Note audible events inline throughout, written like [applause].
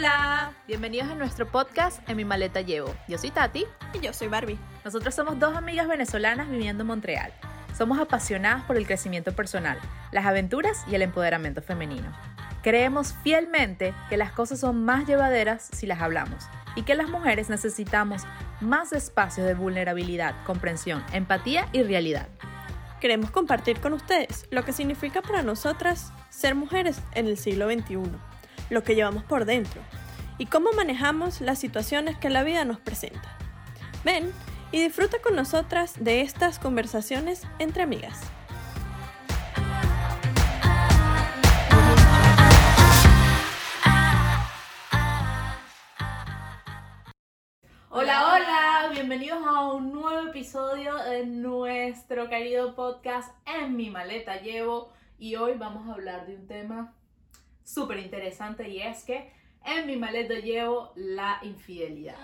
Hola, bienvenidos a nuestro podcast En mi maleta llevo. Yo soy Tati. Y yo soy Barbie. Nosotros somos dos amigas venezolanas viviendo en Montreal. Somos apasionadas por el crecimiento personal, las aventuras y el empoderamiento femenino. Creemos fielmente que las cosas son más llevaderas si las hablamos y que las mujeres necesitamos más espacios de vulnerabilidad, comprensión, empatía y realidad. Queremos compartir con ustedes lo que significa para nosotras ser mujeres en el siglo XXI, lo que llevamos por dentro y cómo manejamos las situaciones que la vida nos presenta. Ven y disfruta con nosotras de estas conversaciones entre amigas. Hola, hola, bienvenidos a un nuevo episodio de nuestro querido podcast En mi maleta llevo y hoy vamos a hablar de un tema súper interesante y es que en mi maleta llevo la infidelidad.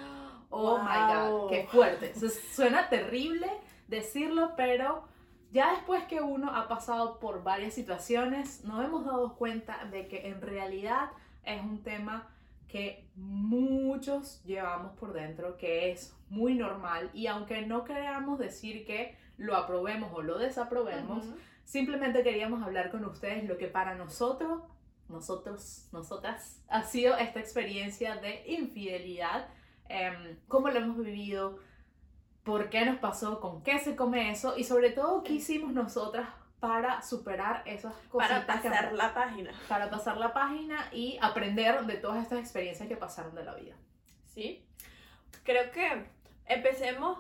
Oh my god, qué fuerte. Suena terrible decirlo, pero ya después que uno ha pasado por varias situaciones, nos hemos dado cuenta de que en realidad es un tema que muchos llevamos por dentro, que es muy normal y aunque no queramos decir que lo aprobemos o lo desaprobemos, simplemente queríamos hablar con ustedes lo que para nosotros, nosotros, nosotras, ha sido esta experiencia de infidelidad, em, cómo lo hemos vivido, por qué nos pasó, con qué se come eso y sobre todo qué hicimos nosotras para superar esas cosas. Para pasar la página. Para pasar la página y aprender de todas estas experiencias que pasaron de la vida. ¿Sí? Creo que empecemos.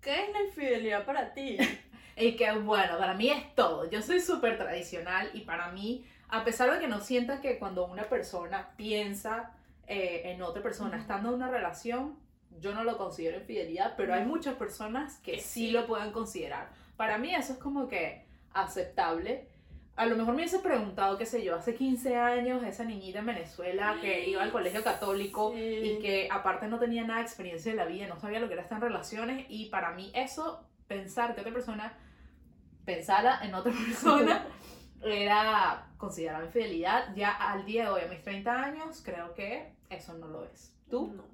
¿Qué es la infidelidad para ti? [laughs] y que bueno, para mí es todo. Yo soy súper tradicional y para mí, a pesar de que no sienta que cuando una persona piensa eh, en otra persona estando en una relación, yo no lo considero infidelidad, pero hay muchas personas que, sí sí. lo pueden considerar. Para mí eso es como que aceptable. A lo mejor me hubiese preguntado, qué sé yo, hace 15 años, esa niñita en Venezuela que iba al colegio católico Sí. y que aparte no tenía nada de experiencia de la vida, no sabía lo que era estar en relaciones y para mí eso, pensar que otra persona pensara en otra [laughs] persona, era considerado infidelidad. Ya al día de hoy, a mis 30 años, creo que eso no lo es. ¿Tú? No.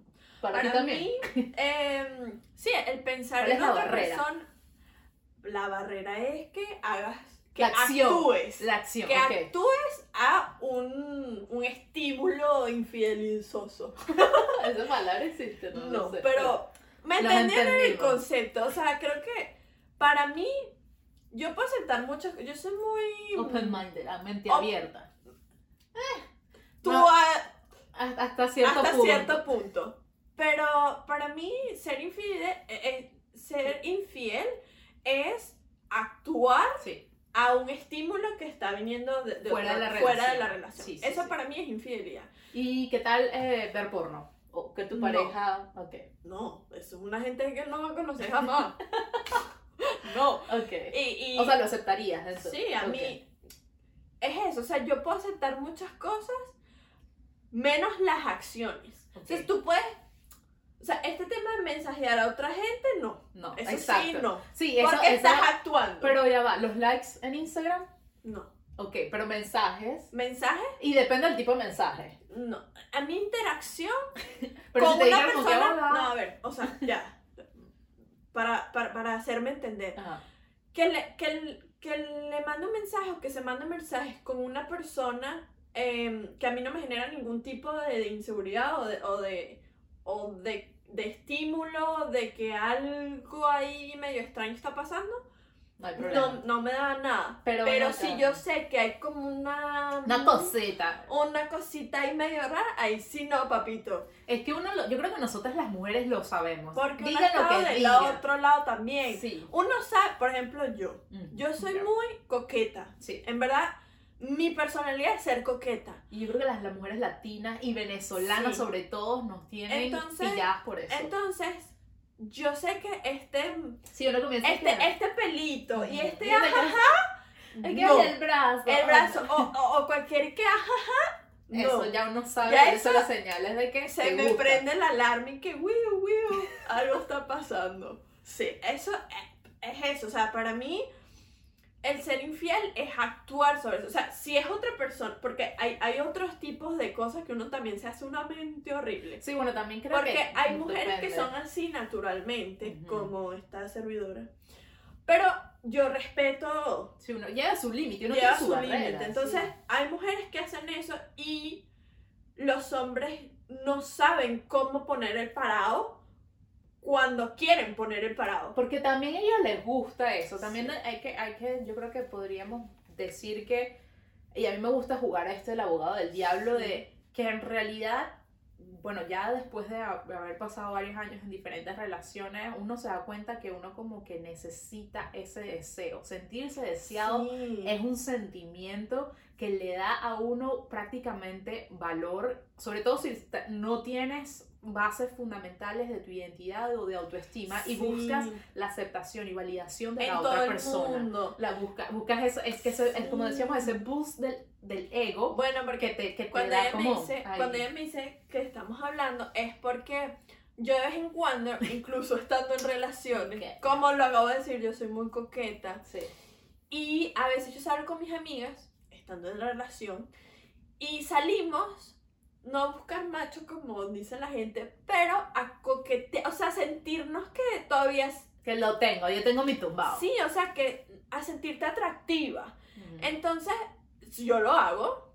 Para, Para también. mí, em, sí, el pensar ¿Cuál es en la otra barrera? persona. La barrera es que hagas. Que La acción. actúes. La acción, que actúes a un, un estímulo infidelizoso. [laughs] Esa palabra existe, no, No, sé. pero me Lo entendieron el concepto. O sea, creo que para mí, yo puedo aceptar muchas Yo soy muy. Open-minded, a mente Op- abierta. Tú No, a- Hasta, cierto hasta punto. cierto punto. Pero para mí, ser infiel, eh, eh, ser infiel es actuar Sí. a un estímulo que está viniendo de, de Fuera otra- de la fuera de relación. la relación. Sí, sí, Eso sí. para mí es infidelidad. ¿Y qué tal eh, ver porno? O que tu No. pareja. Ok. No, eso es una gente que no va a conocer jamás. [laughs] [laughs] no. Ok. Y, y- O sea, lo aceptarías. Eso. Sí, a Ok. mí es eso, o sea, yo puedo aceptar muchas cosas menos las acciones. Ok. Entonces tú puedes, o sea, este tema de mensajear a otra gente, no. No, Eso exacto. sí, no. Sí, eso, Porque eso- estás actuando. Pero ya va, los likes en Instagram. no. Ok, pero mensajes. Mensaje, Y depende del tipo de mensaje. no. A mi interacción [laughs] Pero con si una persona, no, a ver, o sea, ya. Para, para, para hacerme entender. Ajá. que le, que, el- que le mande un mensaje o que se mande mensajes con una persona em, que a mí no me genera ningún tipo de, de inseguridad o de, o de, o de, de estímulo de que algo ahí medio extraño está pasando, No hay problema. no, no me da nada. Pero Pero, si yo sé que hay como una... Una cosita. Una cosita ahí medio rara, ahí sí no, papito. Es que uno, lo- yo creo que nosotras las mujeres lo sabemos. Porque uno Digan lo está que del digan. otro lado también. Sí. Uno sabe, por ejemplo, yo. Mm, Yo soy ya. muy coqueta. Sí. En verdad, mi personalidad es ser coqueta. Y yo creo que las, las mujeres latinas y venezolanas, Sí. sobre todo, nos tienen Entonces- pilladas por eso. Entonces, yo sé que este, sí, uno este, a este pelito y este ajaja, que no. el brazo. el brazo o, o, o cualquier que ajaja, no. Eso ya uno sabe, Ya eso- son las señales de que Se me gusta. prende la alarma y que wiu, wiu, algo está pasando. Sí, eso es, es eso. O sea, para mí, el ser infiel es actuar sobre eso. O sea, si es otra persona, porque hay, hay otros tipos de cosas que uno también se hace una mente horrible. Sí, bueno, también creo Porque que. hay mujeres que son así naturalmente, como esta servidora. Pero yo respeto Sí, uno llega a su límite, uno lleva su, su límite. Entonces, sí. hay mujeres que hacen eso y los hombres no saben cómo poner el parado cuando quieren poner el parado. Porque también a ellos les gusta eso. También hay que, hay que, yo creo que podríamos decir que, y a mí me gusta jugar a este el abogado del diablo, de que en realidad, bueno, ya después de ha- de haber pasado varios años en diferentes relaciones, uno se da cuenta que uno como que necesita ese deseo. Sentirse deseado Sí. es un sentimiento que le da a uno prácticamente valor, sobre todo si no tienes bases fundamentales de tu identidad o de autoestima y buscas la aceptación y validación de en la otra persona. mundo. La busca, buscas eso, es que eso, es como decíamos, ese boost del, del ego Bueno, que porque te, que te cuando da ella, como... me dice, ay, cuando ella me dice que estamos hablando es porque yo de vez en cuando, [laughs] incluso estando en relaciones, ¿Qué? como lo acabo de decir, yo soy muy coqueta sí. y a veces yo salgo con mis amigas, estando en relación, y salimos no a buscar macho como dice la gente, pero a coquetear, o sea, sentirnos que todavía es- Que lo tengo, yo tengo mi tumbado. sí, o sea, que a sentirte atractiva. Ujú. Entonces, si yo lo hago,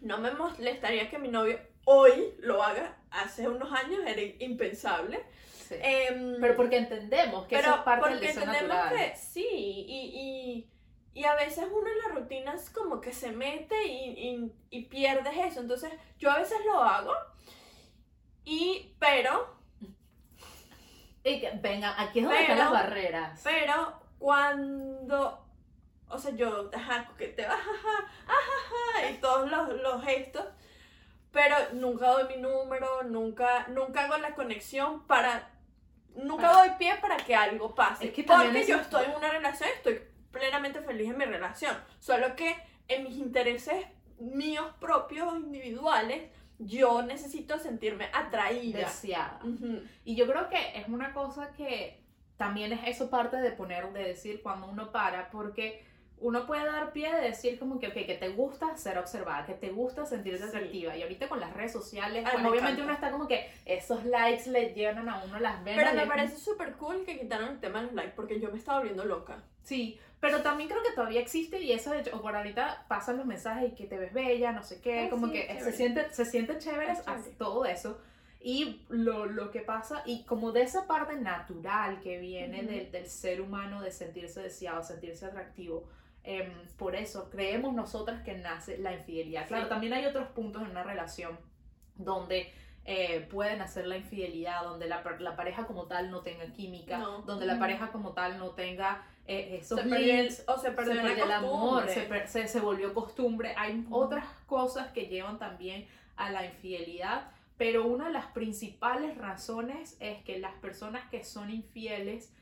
no me molestaría que mi novio hoy lo haga. Hace unos años era impensable. Sí. Em, Pero porque entendemos que eso es parte del porque deseo entendemos natural. que sí, y, y, y a veces uno en la rutina es como que se mete y, y, y pierdes eso. Entonces, yo a veces lo hago, y pero Y que, venga, aquí es donde están las barreras. Pero cuando, o sea, yo, ajá, que te vas, ajá, ajá, y todos los, los gestos, pero nunca doy mi número, nunca, nunca hago la conexión para, nunca Para- doy pie para que algo pase. Es que porque yo estoy en una relación, estoy plenamente feliz en mi relación, solo que en mis intereses míos propios, individuales, yo necesito sentirme atraída. Deseada. Ujú. Y yo creo que es una cosa que también es eso parte de poner, de decir cuando uno para, porque uno puede dar pie de decir como que, ok, que te gusta ser observada, que te gusta sentirte Sí. atractiva. Y ahorita con las redes sociales, Ay, bueno, me obviamente encanta. uno está como que esos likes le llenan a uno las venas. Pero me parece súper cool que quitaron el tema de los likes porque yo me estaba volviendo loca. Sí, pero también creo que todavía existe y eso de hecho, o por ahorita pasan los mensajes y que te ves bella, no sé qué, Ay, como sí, que chévere. se siente, se siente chévere chévere. todo eso. Y lo, lo que pasa, y como de esa parte natural que viene del, del ser humano de sentirse deseado, sentirse atractivo, em, por eso creemos nosotras que nace la infidelidad. Claro, Sí. también hay otros puntos en una relación donde eh, pueden hacer la infidelidad, donde la, la pareja como tal no tenga química, No. donde la pareja como tal no tenga eh, esos Se el- links, o se perdió, se perdió el amor, se, per- se, se volvió costumbre. Hay Ujú. otras cosas que llevan también a la infidelidad, pero una de las principales razones es que las personas que son infieles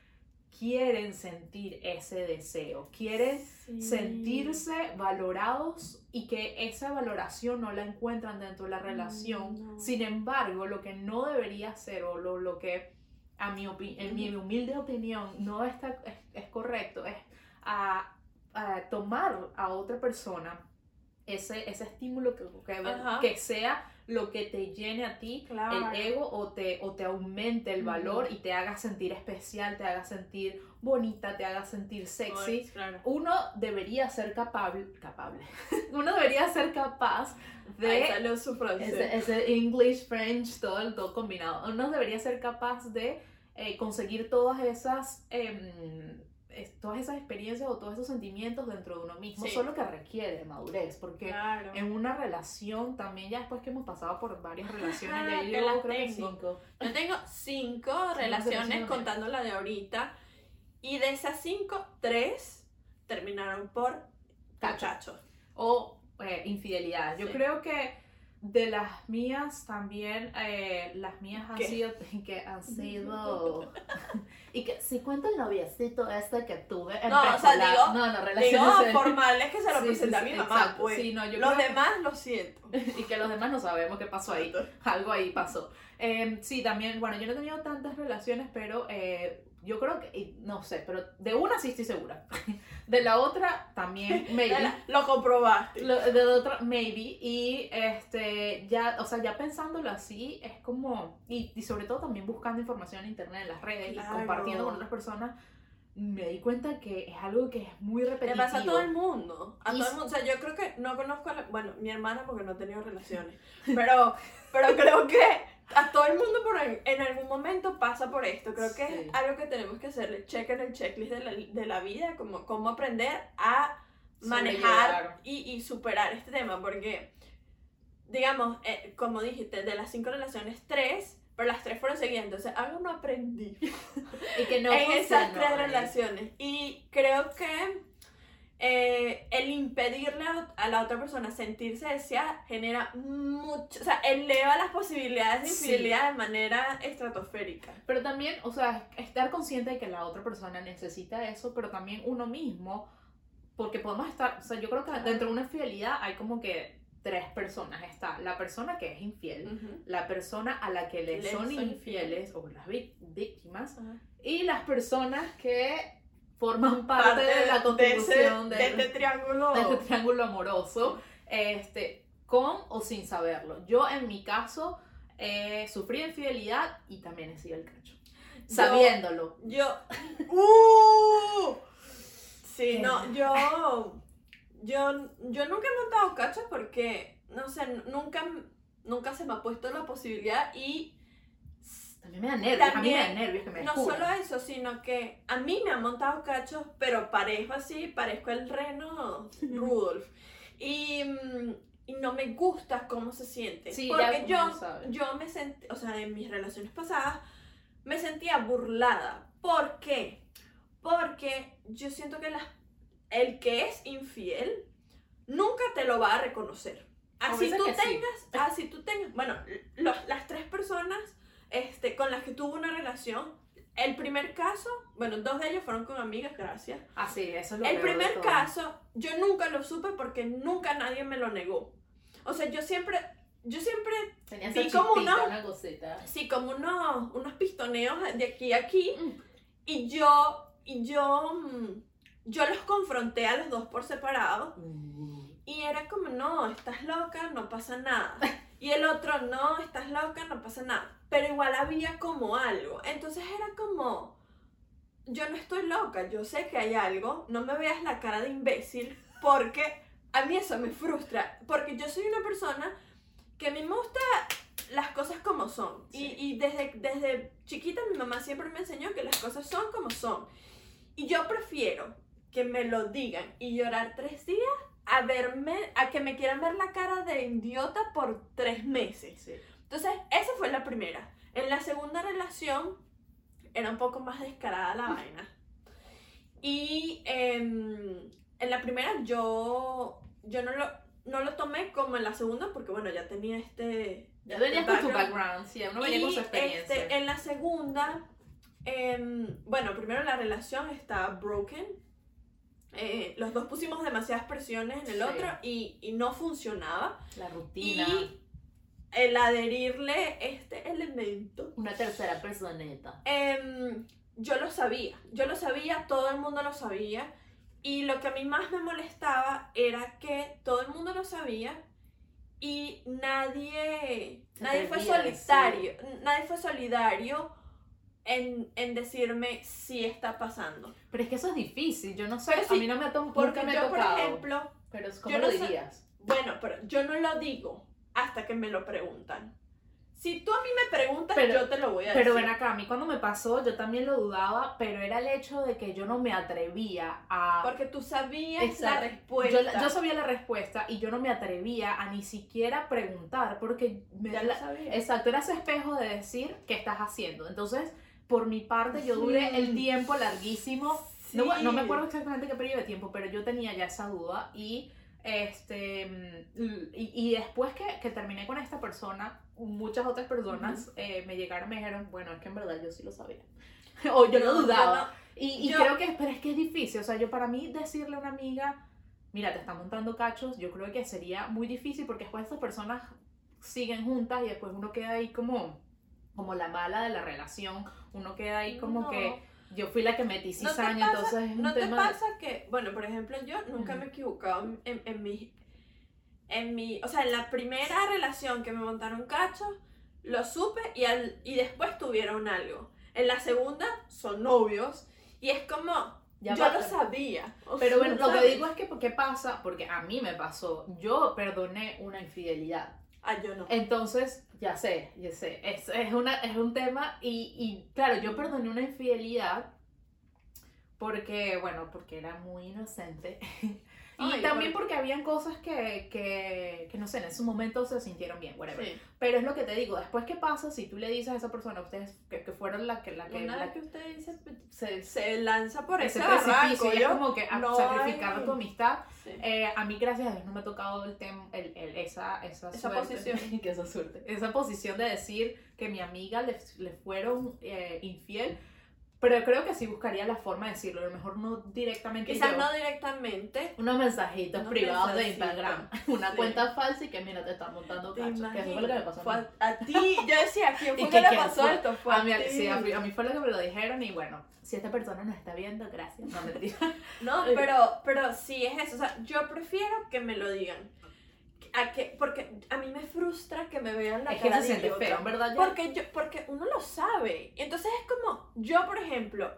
quieren sentir ese deseo, quieren Sí. sentirse valorados y que esa valoración no la encuentran dentro de la relación. Mm, no. Sin embargo, lo que no debería ser o lo, lo que a mi en mi humilde opinión no está, es, es correcto es a, a tomar a otra persona ese, ese estímulo que, que, que sea lo que te llene a ti Claro. el ego o te, o te aumente el valor y te haga sentir especial, te haga sentir bonita, te haga sentir sexy. Ay, claro. Uno debería ser capable, capable, [laughs] uno debería ser capaz de salió su ese, ese English, French, todo, el- todo combinado. Uno debería ser capaz de eh, conseguir todas esas, em, es- todas esas experiencias o todos esos sentimientos dentro de uno mismo. Sí. Solo que requiere madurez, porque Claro. en una relación también, ya después que hemos pasado por varias relaciones, Ajá, ya yo creo tengo. cinco. Yo tengo cinco relaciones. contando la de ahorita. Y de esas cinco, tres terminaron por cacho. o eh, infidelidad. Yo Sí. creo que de las mías también, eh, las mías han ¿Qué? sido, [laughs] que han sido, [laughs] y que si cuento el noviecito este que tuve en No, o sea, digo- no, no, Digo, relaciones formales que se lo Sí, presenté sí, a mi sí, mamá, exacto. pues. Sí, no, yo Los creo- demás lo siento. [laughs] y que los demás no sabemos qué pasó ahí. Algo ahí pasó. Eh, sí, también, bueno, yo no he tenido tantas relaciones, pero eh, yo creo que, no sé, pero de una sí estoy segura. [laughs] De la otra también, [laughs] maybe. Lo comprobaste. Lo- de la otra, maybe. Y este, ya, o sea, ya pensándolo así, es como, y, y sobre todo también buscando información en internet, en las redes Claro. y compartiendo con otras personas, me di cuenta que es algo que es muy Le repetitivo. pasa a todo el mundo. A Y todo el mundo. O sea, yo creo que no conozco a la- bueno, mi hermana porque no he tenido relaciones. [laughs] Pero, pero creo que a todo el mundo por en, en algún momento pasa por esto. Creo que Sí. es algo que tenemos que hacerle check en el checklist de la, de la vida, como cómo aprender a manejar y, y superar este tema. Porque, digamos, eh, como dijiste, de las cinco relaciones, tres, pero las tres fueron seguidas. Entonces, algo no aprendí [laughs] Y que no en esas funcionó, tres ¿eh? relaciones. Y creo que eh, el impedirle a, la otra persona sentirse deseada genera mucho, o sea, eleva las posibilidades de Sí. infidelidad de manera estratosférica. Pero también, o sea, estar consciente de que la otra persona necesita eso, pero también uno mismo, porque podemos estar, o sea, yo creo que dentro de una infidelidad hay como que tres personas. Está la persona que es infiel, la persona a la que le, Le son, infieles, o las víctimas, y las personas que forman parte, Parte de la de, constitución ese, de este triángulo. de este triángulo amoroso, este, con o sin saberlo. Yo en mi caso eh, sufrí infidelidad y también he sido el cacho. Yo- Sabiéndolo. Yo. [laughs] ¡Uh! Sí, no, yo. Yo, yo nunca he montado cachos porque, no sé, nunca, nunca se me ha puesto la posibilidad y También me da nervios, a mí También, me da nervios que me No descubran. solo eso, sino que a mí me han montado cachos, pero parezco así, parezco el reno Rudolf. Y, mm, y no me gusta cómo se siente. Sí, porque yo, yo me sentí, o sea, en mis relaciones pasadas, me sentía burlada. ¿Por qué? Porque yo siento que las- el que es infiel nunca te lo va a reconocer. Así tú que sí. tengas, así tú tengas, bueno, los- las tres personas este, con las que tuvo una relación, el primer caso, bueno, dos de ellos fueron con amigas, gracias. Ah, sí, eso es lo El primer caso, yo nunca lo supe porque nunca nadie me lo negó. O sea, yo siempre, yo siempre, Tenía vi como chispita, una- cosita. sí, como unos, unos pistoneos de aquí a aquí, Mm. y yo, y yo, mm, yo los confronté a los dos por separado, y era como, no, estás loca, no pasa nada. [laughs] Y el otro, no, estás loca, no pasa nada. Pero igual había como algo. Entonces era como, yo no estoy loca, yo sé que hay algo, no me veas la cara de imbécil, porque a mí eso me frustra. Porque yo soy una persona que a mí me gusta las cosas como son. Y, Sí. y desde, desde chiquita mi mamá siempre me enseñó que las cosas son como son. Y yo prefiero que me lo digan y llorar tres días a verme, a que me quieran ver la cara de idiota por tres meses. Sí. Entonces, esa fue la primera. En la segunda relación era un poco más descarada la vaina. Y em, en la primera yo, yo no, lo, no lo tomé como en la segunda porque bueno, ya tenía este... Ya venías con tu background. sí, uno venía con Y su experiencia. este, en la segunda, em, bueno, primero la relación está broken. Eh, los dos pusimos demasiadas presiones en el Sí. otro y, y no funcionaba. La rutina. Y el adherirle este elemento, Una tercera personeta. em, yo lo sabía. Yo lo sabía, todo el mundo lo sabía. Y lo que a mí más me molestaba era que todo el mundo lo sabía y nadie, nadie fue solidario, nadie fue solidario en, en decirme si está pasando. Pero es que eso es difícil, yo no sé, Pero sí, a mí no me ha to- Porque me ha yo, por tocado. ejemplo, pero ¿cómo yo lo no sé- dirías? bueno, pero yo no lo digo hasta que me lo preguntan. Si tú a mí me preguntas, Pero- yo te lo voy a Pero decir. ven acá, a mí cuando me pasó, yo también lo dudaba, pero era el hecho de que yo no me atrevía a... Porque tú sabías Exacto. la respuesta. Yo, yo sabía la respuesta y yo no me atrevía a ni siquiera preguntar porque me Ya la-. Exacto, era ese espejo de decir qué estás haciendo. Entonces, por mi parte, yo duré el tiempo larguísimo. No, Sí. no me acuerdo exactamente qué periodo de tiempo, pero yo tenía ya esa duda y este mm, y, y después que, que terminé con esta persona, muchas otras personas eh, me llegaron y me dijeron, bueno, es que en verdad yo sí lo sabía. [laughs] o yo No, lo dudaba. yo no. Y, y Yo- creo que, pero es que es difícil, o sea, yo para mí decirle a una amiga, mira, te están montando cachos, yo creo que sería muy difícil porque después estas personas siguen juntas y después uno queda ahí como, como la mala de la relación, uno queda ahí como No. que, yo fui la que metí ¿No cizaña, pasa- entonces es un ¿No te tema de- pasa que, bueno, por ejemplo, yo nunca me he equivocado en, en, en mi, en mi, o sea, en la primera relación que me montaron cacho, lo supe y, al, y después tuvieron algo. En la segunda son novios y es como, Ya yo lo sabía. o Pero bueno, lo que digo es que, ¿qué pasa? Porque a mí me pasó. Yo perdoné una infidelidad. Ah, yo no. Entonces, ya sé, ya sé. Es, es, una, es un tema. Y, y claro, yo perdoné una infidelidad porque, bueno, porque era muy inocente. [laughs] Y Ay, también por- porque habían cosas que, que, que, no sé, en ese momento se sintieron bien, whatever. Sí. Pero es lo que te digo, después, ¿qué pasa si tú le dices a esa persona, ustedes que, que fueron la que, la que, Una la vez que usted dice, se, se lanza por ese ese precipicio y es como que no sacrificar hay- tu amistad. Sí. Eh, a mí, gracias a Dios, no me ha tocado el tem el, el- esa, esa, Esa suerte, posición. [laughs] que esa suerte. Esa posición de decir que mi amiga le, le fueron eh, infiel. Pero creo que sí buscaría la forma de decirlo. A lo mejor no directamente. Quizás yo. no directamente. Unos mensajitos Unos privados de mensajitos. Instagram. [laughs] [laughs] Una Sí. cuenta falsa y que mira, te están montando ¿Te cacho. Que eso fue lo que me pasó. A mí. a, a ti, [laughs] yo decía, ¿quién ¿Y fue qué- que le pasó fue? esto? Fue A a, mí, ti. sí, a, mí, a fue lo que me lo dijeron y bueno, si esta persona nos está viendo, gracias. No, mentira. No, pero, pero sí es eso. O sea, yo prefiero que me lo digan. A que, porque a mí me frustra que me vean la es que cara se de siente feo, verdad. Porque, yo, porque uno lo sabe. Entonces es como, yo por ejemplo,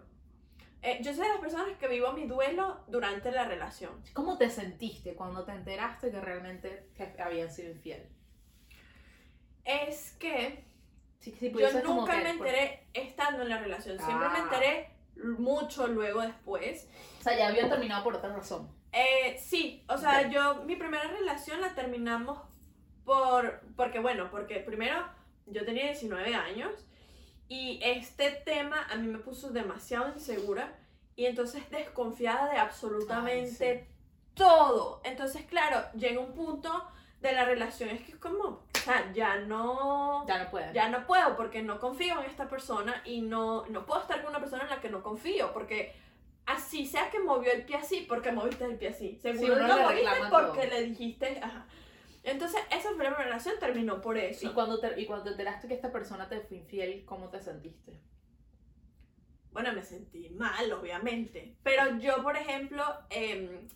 eh, yo soy de las personas que vivo mi duelo durante la relación. ¿Cómo te sentiste cuando te enteraste que realmente te habían sido infiel? Es que Sí, sí, yo pudieses como nunca que, me pues, enteré estando en la relación. Siempre me Ah. enteré mucho luego después. O sea, ya habían terminado por otra razón. Eh, sí, o sea, yo, mi primera relación la terminamos por, porque bueno, porque primero yo tenía 19 años y este tema a mí me puso demasiado insegura y entonces desconfiada de absolutamente Ay, todo. Entonces, claro, llega un punto de la relación, es que es como, o sea, ya no, Ya no pueden. ya no puedo porque no confío en esta persona y no, no puedo estar con una persona en la que no confío porque así sea que movió el pie así, porque moviste el pie así. Seguro uno lo le moviste porque todo. le dijiste, ajá. Entonces, esa primera relación terminó por eso. Y cuando, te, y cuando te enteraste que esta persona te fue infiel, ¿cómo te sentiste? Bueno, me sentí mal, obviamente. Pero yo, por ejemplo, em,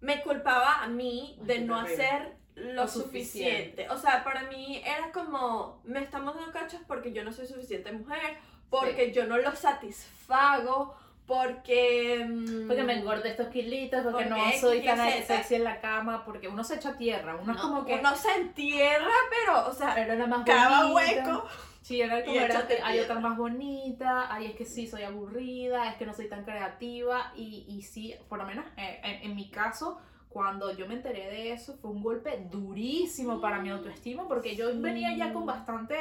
me culpaba a mí Ay, de no terrible. hacer lo, Lo suficiente. suficiente. O sea, para mí era como, me estamos dando cachos porque yo no soy suficiente mujer, porque yo no lo satisfago, porque... mm, Porque me engordé estos kilitos, porque, Porque no soy tan sexy en la cama, porque uno se echa tierra, uno es como que uno se entierra, pero, o sea, era la más cada bonita. hueco. Sí, era como era, hay otra más bonita, ay, es que sí, soy aburrida, es que no soy tan creativa, y, y sí, por lo menos eh, en, en mi caso, cuando yo me enteré de eso, fue un golpe durísimo para mi autoestima, porque yo venía ya con bastante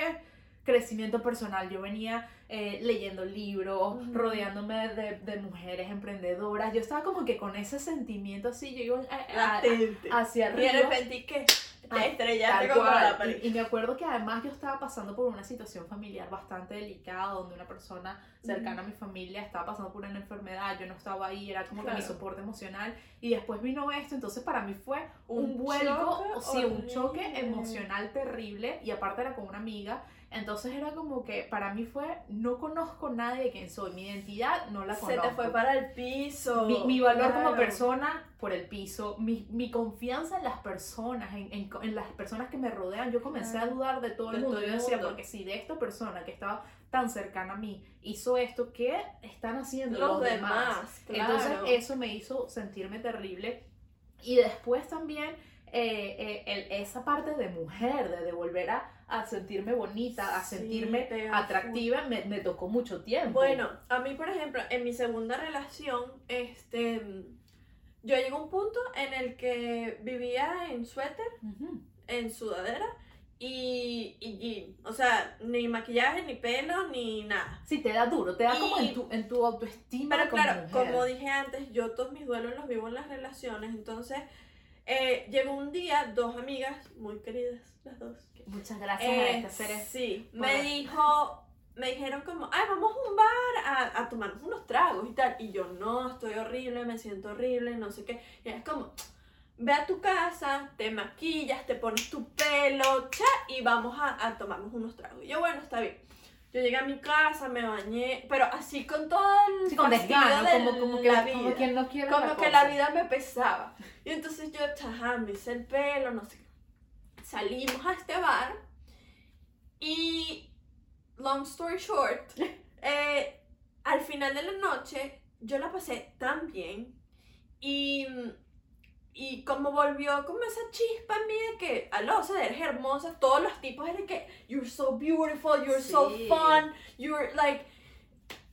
crecimiento personal, yo venía eh, leyendo libros, rodeándome de, de mujeres emprendedoras, yo estaba como que con ese sentimiento así, yo iba a- a- latente. hacia Y de arriba. repente, ¿qué? Ah, Te estrellaste la cual. pared. Y, y me acuerdo que además yo estaba pasando por una situación familiar bastante delicada, donde una persona cercana a mi familia estaba pasando por una enfermedad, yo no estaba ahí, era como que mi Claro. soporte emocional. Y después vino esto, entonces para mí fue un, Un vuelco, choque sí, un choque emocional terrible. Y aparte era con una amiga. Entonces era como que para mí fue, no conozco a nadie de quién soy, mi identidad no la Se conozco. te fue para el piso. Mi, mi valor como persona por el piso, mi, mi confianza en las personas, en, en, en las personas que me rodean, yo comencé Claro. a dudar de todo el mundo. Yo decía, porque si de esta persona que estaba tan cercana a mí hizo esto, ¿qué están haciendo Los los, demás? demás, claro. Entonces eso me hizo sentirme terrible. Y después también eh, eh, el- esa parte de mujer, de, de volver a, a sentirme bonita, a Sí, sentirme atractiva, me, me tocó mucho tiempo. Bueno, a mí, por ejemplo, en mi segunda relación, este, yo llegué a un punto en el que vivía en suéter, en sudadera y, y. O sea, ni maquillaje, ni pelo, ni nada. Sí, te da duro, te da como Y- en tu, en tu autoestima. Pero como claro, mujer. como dije antes, yo todos mis duelos los vivo en las relaciones. Entonces, eh, llegó un día, dos amigas, muy queridas, las dos. Muchas gracias a Eh, este seres. sí, me dijo, me dijeron como, ay, vamos a un bar a, a tomarnos unos tragos y tal. Y yo, no, estoy horrible, me siento horrible, no sé qué. Y es como, ve a tu casa, te maquillas, te pones tu pelo, cha, y vamos a, a tomarnos unos tragos. Y yo, bueno, está bien. Yo llegué a mi casa, me bañé, pero así con todo el Sí, con desgano, de como, como, que, la como vida. quien no quiere Como la que cosa. la vida me pesaba. Y entonces yo, ajá, me hice el pelo, no sé qué. Salimos a este bar y, long story short, [laughs] eh, al final de la noche yo la pasé tan bien y, y como volvió como esa chispa en mí de que, aló, o sea, eres hermosa, todos los tipos eran que, you're so beautiful, you're so Sí. fun, you're like,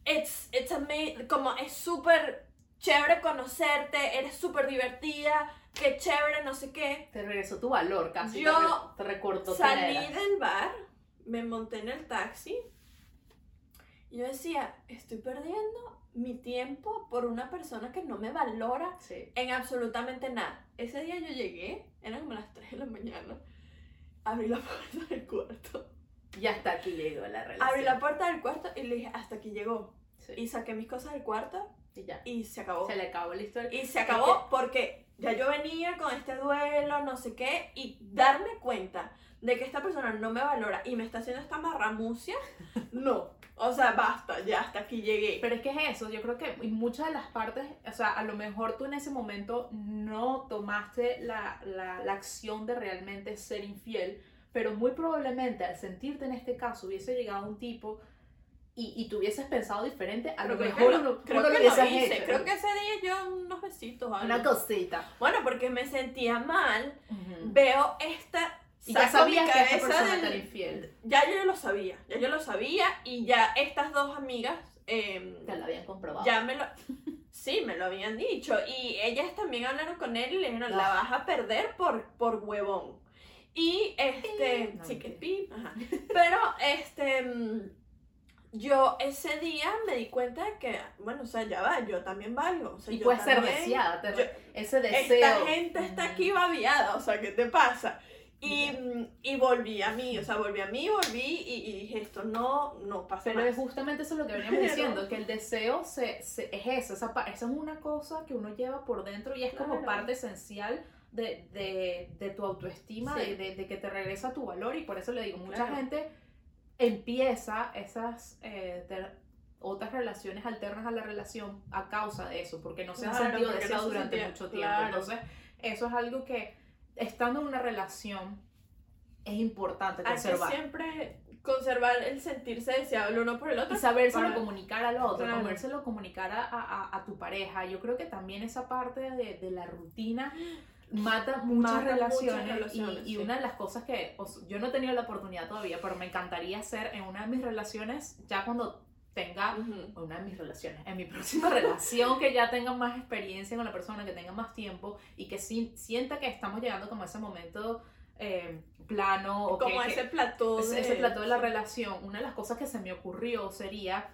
it's, it's amazing, como es súper chévere conocerte, eres súper divertida, qué chévere, no sé qué. Te regresó tu valor casi. Yo te, re- te recortó Salí del bar, me monté en el taxi y yo decía, estoy perdiendo mi tiempo por una persona que no me valora Sí. en absolutamente nada. Ese día yo llegué, eran como las 3 de la mañana, abrí la puerta del cuarto. Y hasta aquí llegó la relación. Abrí la puerta del cuarto y le dije, hasta aquí llegó. Sí. Y saqué mis cosas del cuarto Y ya. y se acabó. Se le acabó la historia. Y se acabó [laughs] porque ya yo venía con este duelo, no sé qué, y darme cuenta de que esta persona no me valora y me está haciendo esta marramucia, [laughs] no. O sea, basta, ya hasta aquí llegué. Pero es que es eso, yo creo que en muchas de las partes, o sea, a lo mejor tú en ese momento no tomaste la, la, la acción de realmente ser infiel, pero muy probablemente al sentirte en este caso hubiese llegado un tipo y, y tú hubieses pensado diferente, a lo mejor que lo- creo que lo hice. hecho. Creo que ese día yo unos besitos. algo. Una cosita. Bueno, porque me sentía mal. Veo esta. Y ya sabías que cabeza persona del- infiel. Ya yo lo sabía, ya yo lo sabía y ya estas dos amigas em, Te lo habían comprobado. ya me lo... Sí, me lo habían dicho y ellas también hablaron con él y le dijeron, la Ah. vas a perder por, por huevón. Y este, No, sí que mentira. pi, ajá. Pero este, mm, yo ese día me di cuenta de que, bueno, o sea, ya va, yo también valgo. O sea, y yo puedes ser deseada, te- yo- ese deseo. esta gente está aquí babiada, o sea, ¿qué te pasa? Y, y volví a mí, o sea, volví a mí, volví y, y dije, esto no, no pasa Pero más. es justamente eso lo que veníamos [laughs] Pero- diciendo, que el deseo se, se- es eso, esa, esa es una cosa que uno lleva por dentro y es como parte esencial de, de, de tu autoestima, Sí. de, de- de que te regresa tu valor y por eso le digo, mucha Claro. gente empieza esas eh, ter- otras relaciones alternas a la relación a causa de eso, porque no se han Claro, sentido porque no deseados se durante sentía- mucho tiempo. claro. Entonces, eso es algo que estando en una relación es importante Hay que conservar. siempre conservar el sentirse deseado el uno por el otro. Y sabérselo para- comunicar al otro, Claro. sabérselo comunicar a, a- a tu pareja. Yo creo que también esa parte de, de la rutina mata muchas Mata muchas relaciones. y, una de las cosas que o sea, yo no he tenido la oportunidad todavía, pero me encantaría hacer en una de mis relaciones, ya cuando tenga una de mis relaciones, en mi próxima [laughs] relación que ya tenga más experiencia con la persona, que tenga más tiempo y que sí- sienta que estamos llegando como a ese momento eh, plano o Como que, ese plató ese, de... ese plató de la relación, una de las cosas que se me ocurrió sería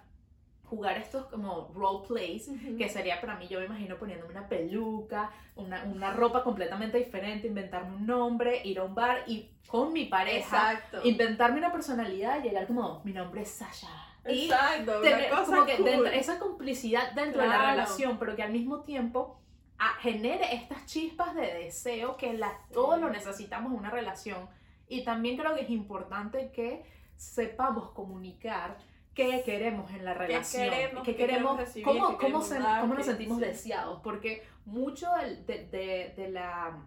jugar estos como role plays, Ujú. que sería para mí, yo me imagino poniéndome una peluca, una, una ropa completamente diferente, inventarme un nombre, ir a un bar y con mi pareja, Exacto. inventarme una personalidad y llegar como, mi nombre es Sasha. Y Exacto, tener una cosa como que cool. dentro- esa complicidad dentro de la Claro. relación, pero que al mismo tiempo ah, genere estas chispas de deseo que la, todos lo necesitamos en una relación. Y también creo que es importante que sepamos comunicar qué queremos en la relación, queremos, qué qué queremos, recibir, cómo, qué cómo, se- nos sentimos sí. deseados, porque mucho de, de- de la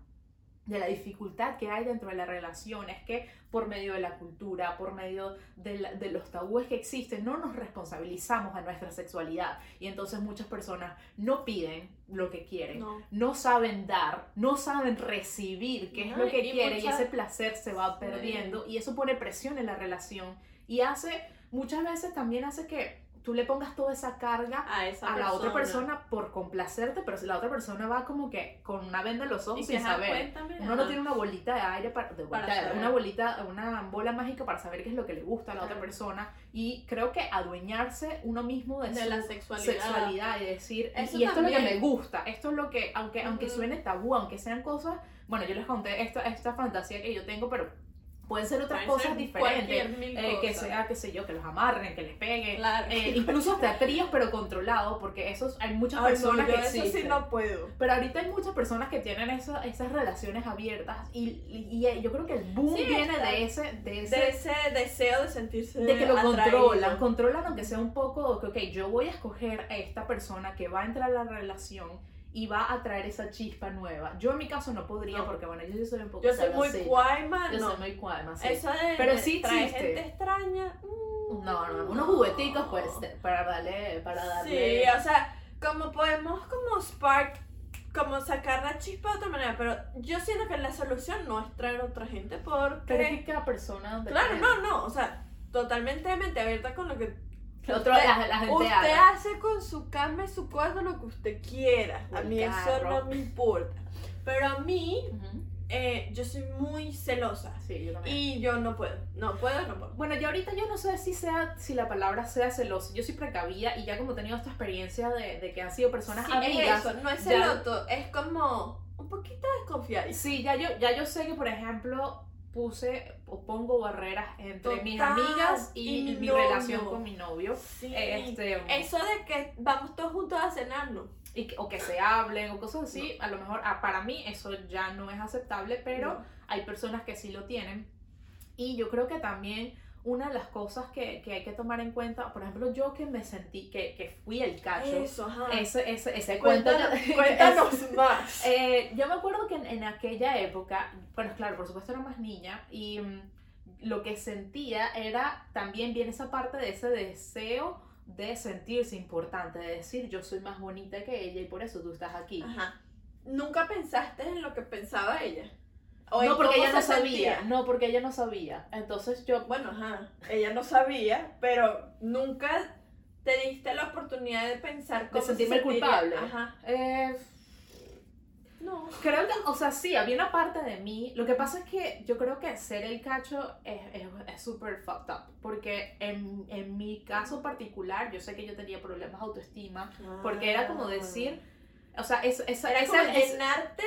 de la dificultad que hay dentro de la relación es que por medio de la cultura, por medio de, la- de los tabúes que existen, no nos responsabilizamos a nuestra sexualidad. Y entonces muchas personas no piden lo que quieren, no, No. saben dar, no saben recibir qué es lo que y quieren y ese placer se va Sí. perdiendo y eso pone presión en la relación y hace, muchas veces también hace que tú le pongas toda esa carga A esa a la otra persona por complacerte, pero si la otra persona va como que con una venda en los Y ojos que, sin saber. cuéntame, Uno no tiene una bolita de aire para, de Para bolita una bolita, una bola mágica para saber qué es lo que le gusta a la otra persona y creo que adueñarse uno mismo de, de su la sexualidad. sexualidad y decir y- Eso y esto es lo que también. me gusta, esto es lo que aunque aunque suene tabú, aunque sean cosas, bueno, yo les conté esta esta fantasía que yo tengo, pero Pueden ser otras Pueden cosas ser diferentes. eh, que cosas. sea, qué sé yo, que los amarren, que les peguen. Claro. eh, incluso hasta tríos, pero controlados, porque esos hay muchas Ay, no, personas yo que eso sí no puedo. Pero ahorita hay muchas personas que tienen eso- esas relaciones abiertas y, y- y yo creo que el boom Sí, viene está. de ese, de ese De ese deseo de sentirse de que lo atraído. controlan, controlan aunque sea un poco, que ok, yo voy a escoger a esta persona que va a entrar a la relación y va a traer esa chispa nueva. Yo en mi caso no podría No. porque bueno, yo soy un poco Yo soy muy cuaima, Yo no. soy muy cuaima, sí. Eso de, Pero de sí gente extraña. mm, No, no, unos jugueticos pues para darle, para darle. Sí, o sea, como podemos como spark, como sacar la chispa de otra manera, pero yo siento que la solución no es traer otra gente porque... Pero es que cada persona Claro, depende. no, no, o sea, totalmente mente abierta con lo que Otro, la, la gente usted haga. hace con su cama y su cuarto lo que usted quiera. A mí eso no me importa. Pero a mí, eh, yo soy muy celosa. Sí, yo también. Y yo no puedo. No puedo, no puedo. Bueno, yo ahorita yo no sé si sea, si la palabra sea celosa. Yo soy precavida y ya como he tenido esta experiencia de, de que han sido personas Sí, amigas. es eso, no es ya- celoto, es como un poquito desconfiado. Sí, ya yo, ya yo sé que, por ejemplo, puse o pongo barreras entre mis Total, amigas y, y mi novio. relación con mi novio. Sí. Este, Eso de que vamos todos juntos a cenarnos. y que- o que se hablen o cosas así, a lo mejor ah, para mí eso ya no es aceptable, pero No. hay personas que sí lo tienen. Y yo creo que también una de las cosas que, que hay que tomar en cuenta, por ejemplo, yo que me sentí, que, que fui el cacho, Eso, ajá. ese, ese, ese cuento. [laughs] Cuéntanos, cuéntanos más. [laughs] Eh, yo me acuerdo que en, en aquella época, bueno, claro, por supuesto era más niña y mm, lo que sentía era también bien esa parte de ese deseo de sentirse importante, de decir yo soy más bonita que ella y por eso tú estás aquí. Ajá. ¿Nunca pensaste en lo que pensaba ella? ¿O en No porque ella no sabía, sentía? no porque ella no sabía. Entonces yo, Bueno, ajá. Ella no sabía, pero nunca te diste la oportunidad de pensar cómo se sentirme culpable. Ajá. eh, No. Creo que, o sea, sí, había una parte de mí. Lo que pasa es que yo creo que ser el cacho es es- es súper fucked up. Porque en, en mi caso particular, yo sé que yo tenía problemas de autoestima. Porque era como decir, o sea, es, Ah. Era como es- llenarte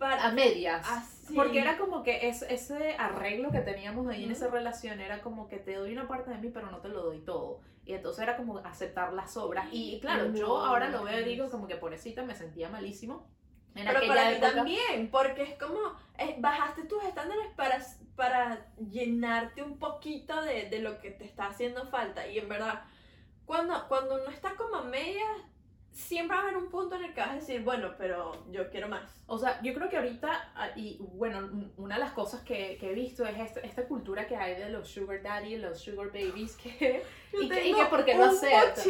para. a medias. Así. Porque era como que es, ese arreglo que teníamos ahí en Ujú. esa relación era como que te doy una parte de mí, pero no te lo doy todo. Y entonces era como aceptar las sobras. Y claro, yo No, ahora lo veo y digo como que pobrecita me sentía malísimo. En Pero para mí época. también, porque es como, eh, bajaste tus estándares para, para llenarte un poquito de, de lo que te está haciendo falta. Y en verdad, cuando, cuando uno está como a medias, siempre va a haber un punto en el que vas a decir, bueno, pero yo quiero más. O sea, yo creo que ahorita, ah, y bueno, un- una de las cosas que, que he visto es esta, esta cultura que hay de los sugar daddy, los sugar babies, que, Yo [laughs] y, que, y tengo que porque lo aceptan.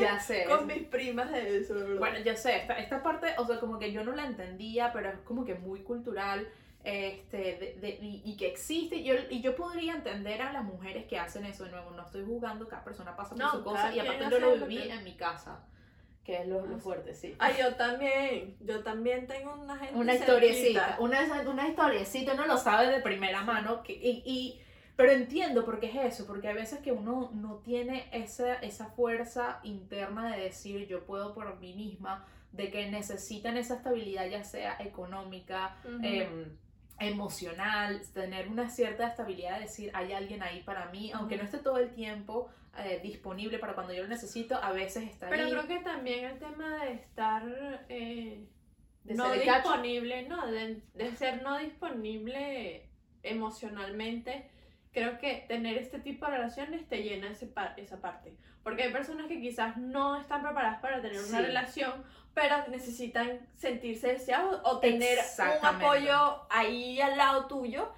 Ya sé. con mis primas de eso, verdad. Bueno, yo sé, esta, esta parte, o sea, como que yo no la entendía, pero es como que muy cultural, este, de, de- y, y que existe, yo, y yo podría entender a las mujeres que hacen eso, de nuevo, no estoy jugando, cada persona pasa por No, su cosa, y aparte yo lo viví en mi casa, que es lo, lo fuerte, sí. Ay, yo también, yo también tengo una gente Una historiecita, una, una historiecita, uno lo sabe de primera mano, que, y, y- pero entiendo por qué es eso, porque a veces que uno no tiene esa, esa fuerza interna de decir yo puedo por mí misma, de que necesitan esa estabilidad ya sea económica, Ujú. em, emocional, tener una cierta estabilidad de decir hay alguien ahí para mí, aunque no esté todo el tiempo eh, disponible para cuando yo lo necesito, a veces está Pero ahí. creo que también el tema de estar eh, de no disponible, no, de, de ser no disponible emocionalmente, creo que tener este tipo de relaciones te llena ese esa parte. Porque hay personas que quizás no están preparadas para tener una Sí. relación, pero necesitan sentirse deseados o tener un apoyo ahí al lado tuyo.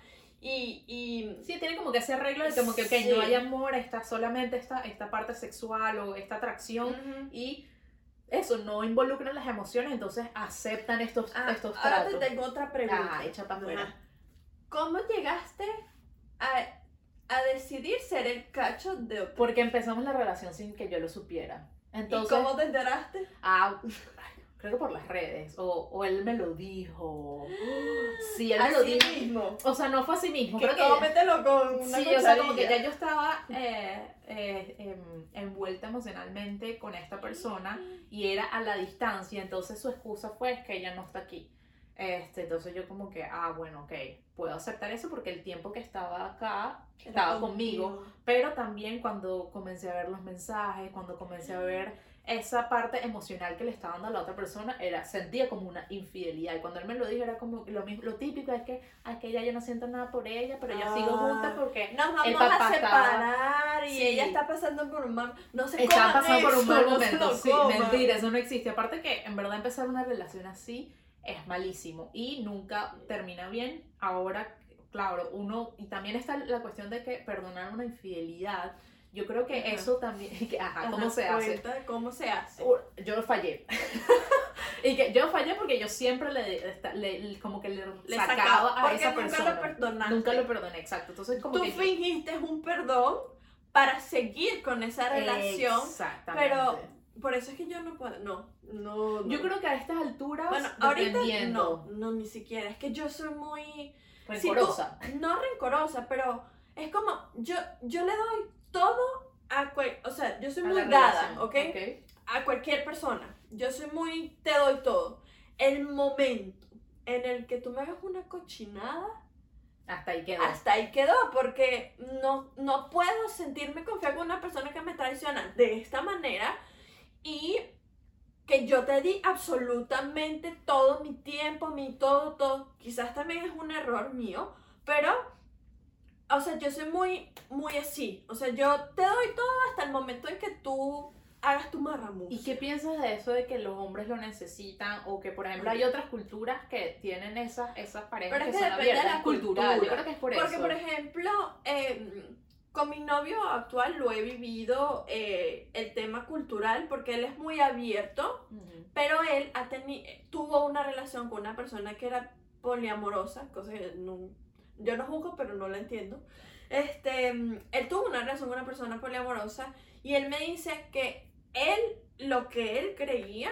Y, y Sí, tiene como que ese arreglo de como que, ok, Sí. no hay amor, está solamente esta, esta parte sexual o esta atracción Ujú. y eso, no involucran las emociones, entonces aceptan estos, Ah, estos ahora tratos. te tengo otra pregunta. Ah, echa para afuera. ¿Cómo llegaste a, a decidir ser el cacho de? Porque empezamos la relación sin que yo lo supiera. Entonces, ¿Y cómo te enteraste? ah, creo que por las redes, o, o él me lo dijo. [gasps] Sí, él me lo dijo. mismo. O sea, no fue así mismo. Que creo que cómetelo con una Sí, o sea, como que ya yo estaba eh, eh, em, envuelta emocionalmente con esta persona y era a la distancia, entonces su excusa fue "Es que ella no está aquí. Este, entonces yo como que, ah, bueno, ok, puedo aceptar eso porque el tiempo que estaba acá estaba conmigo, pero también cuando comencé a ver los mensajes, cuando comencé a ver esa parte emocional que le estaba dando a la otra persona, era, sentía como una infidelidad. Y cuando él me lo dijo, era como lo mismo, lo típico es que, ay, que ella yo no siento nada por ella, pero yo sigo Ah. junta porque Nos vamos el papá a separar y Sí. ella está pasando por un mal... No se estaba coman pasando por un eso, mal no momento. lo Sí, mentira, eso no existe. Aparte que en verdad empezar una relación así es malísimo y nunca termina bien. Ahora, claro, uno, y también está la cuestión de que perdonar una infidelidad, yo creo que Ajá. eso también, [laughs] que, ajá, ¿cómo Ajá, se hace? ¿Cómo se hace? Yo fallé. [laughs] y que yo fallé porque yo siempre le, le- como que le, Le sacaba, sacaba, a esa nunca persona. lo perdonaste. Nunca lo perdoné, exacto. Entonces como Tú que yo- fingiste un perdón para seguir con esa relación, Exactamente. pero por eso es que yo no puedo, no, no, no. yo creo que a estas alturas, bueno, ahorita no, no, ni siquiera, es que yo soy muy, rencorosa. no rencorosa, pero es como, yo, yo le doy todo a, cual- o sea, yo soy a muy dada, relación, ¿ok? A cualquier persona, yo soy muy, te doy todo. El momento en el que tú me hagas una cochinada, Hasta ahí quedó. hasta ahí quedó, porque no, no puedo sentirme confiada con una persona que me traiciona de esta manera y que yo te di absolutamente todo mi tiempo, mi todo, todo. Quizás también es un error mío, pero, o sea, yo soy muy, muy así. O sea, yo te doy todo hasta el momento en que tú hagas tu marramus. ¿Y qué piensas de eso de que los hombres lo necesitan? O que, por ejemplo, hay otras culturas que tienen esas, esas parejas Pero es que, que son depende de abiertas. la es cultural. Yo cultura. creo que es por Porque, eso. por ejemplo, eh, con mi novio actual lo he vivido eh, el tema cultural porque él es muy abierto, Ujú. pero él ha tuvo una relación con una persona que era poliamorosa, cosa que no- yo no juzgo, pero no la entiendo. Este, él tuvo una relación con una persona poliamorosa y él me dice que él, lo que él creía,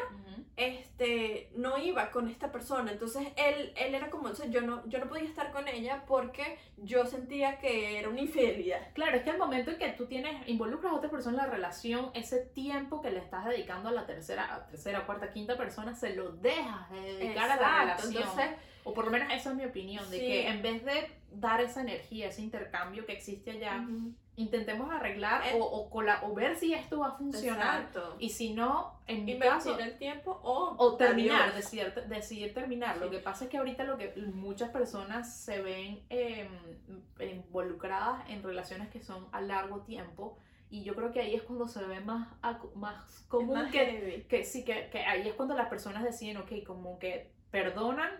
este, no iba con esta persona. Entonces él, él era como, o sea, yo no, yo no podía estar con ella porque yo sentía que era una infidelidad. Claro, es que el momento en que tú tienes, involucras a otra persona en la relación, ese tiempo que le estás dedicando a la tercera, a tercera, cuarta, quinta persona, se lo dejas de dedicar a la relación. Entonces, o por lo menos esa es mi opinión, de que en vez de dar esa energía, ese intercambio que existe allá, intentemos arreglar Eh. o, o, o ver si esto va a funcionar. exacto. Y si no, en mi Invertir caso, el tiempo o, o terminar, decidir, decidir terminar. Lo Sí. que pasa es que ahorita lo que muchas personas se ven eh, involucradas en relaciones que son a largo tiempo y yo creo que ahí es cuando se ve más, más común más que, que sí, que, que ahí es cuando las personas deciden, ok, como que perdonan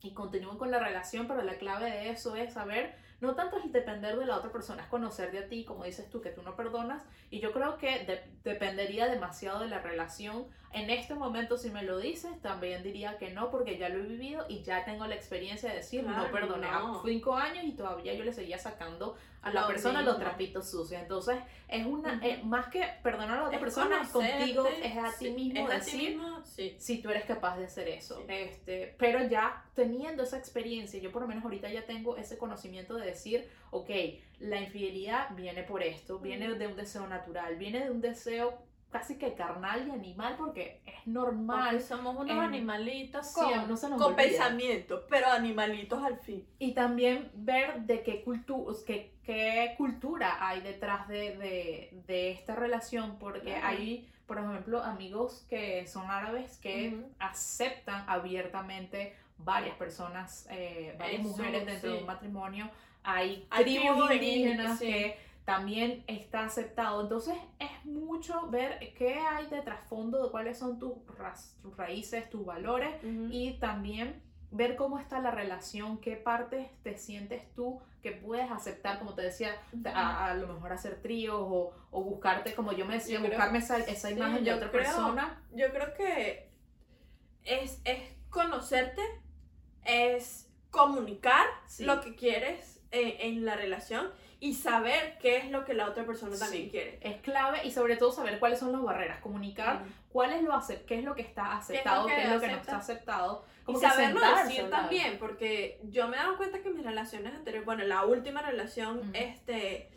y continúan con la relación, pero la clave de eso es saber, no tanto es depender de la otra persona, es conocer de a ti, como dices tú, que tú no perdonas, y yo creo que de- dependería demasiado de la relación. En este momento, si me lo dices, también diría que no, porque ya lo he vivido y ya tengo la experiencia de decir, no perdoné a cinco años y todavía yo le seguía sacando a la persona los trapitos sucios. Entonces, es una, eh, más que perdonar a la otra Es persona, es contigo, es a ti mismo ti decir mismo, sí. si tú eres capaz de hacer eso. Este, pero ya teniendo esa experiencia, yo por lo menos ahorita ya tengo ese conocimiento de decir, ok, la infidelidad viene por esto, viene de un deseo natural, viene de un deseo casi que carnal y animal porque es normal. Porque somos unos en- animalitos Sí, con, no se nos con pensamientos, pero animalitos al fin. Y también ver de qué, cultu qué, qué cultura hay detrás de, de- de esta relación, porque Claro. hay, por ejemplo, amigos que son árabes que Ujú. aceptan abiertamente varias personas, eh, varias Eso, mujeres dentro de sí. un matrimonio. Hay Hay tribus tribus indígenas sí. que también está aceptado. Entonces es mucho ver qué hay de trasfondo, de cuáles son tus, raíces, tus valores y también ver cómo está la relación, qué partes te sientes tú que puedes aceptar, como te decía, a, a lo mejor hacer tríos o, o buscarte, como yo me decía, Yo creo- buscarme esa, esa sí, imagen de otra creo- persona. Yo creo que es, es conocerte, es comunicar Sí. lo que quieres eh, en la relación y saber qué es lo que la otra persona también Sí. quiere. Es clave y sobre todo saber cuáles son las barreras, comunicar Ujú. cuál es lo qué es lo que está aceptado, que qué es lo que no acepta? está aceptado. Y que saberlo decir también, porque yo me he dado cuenta que mis relaciones anteriores, bueno, la última relación, Ujú. este,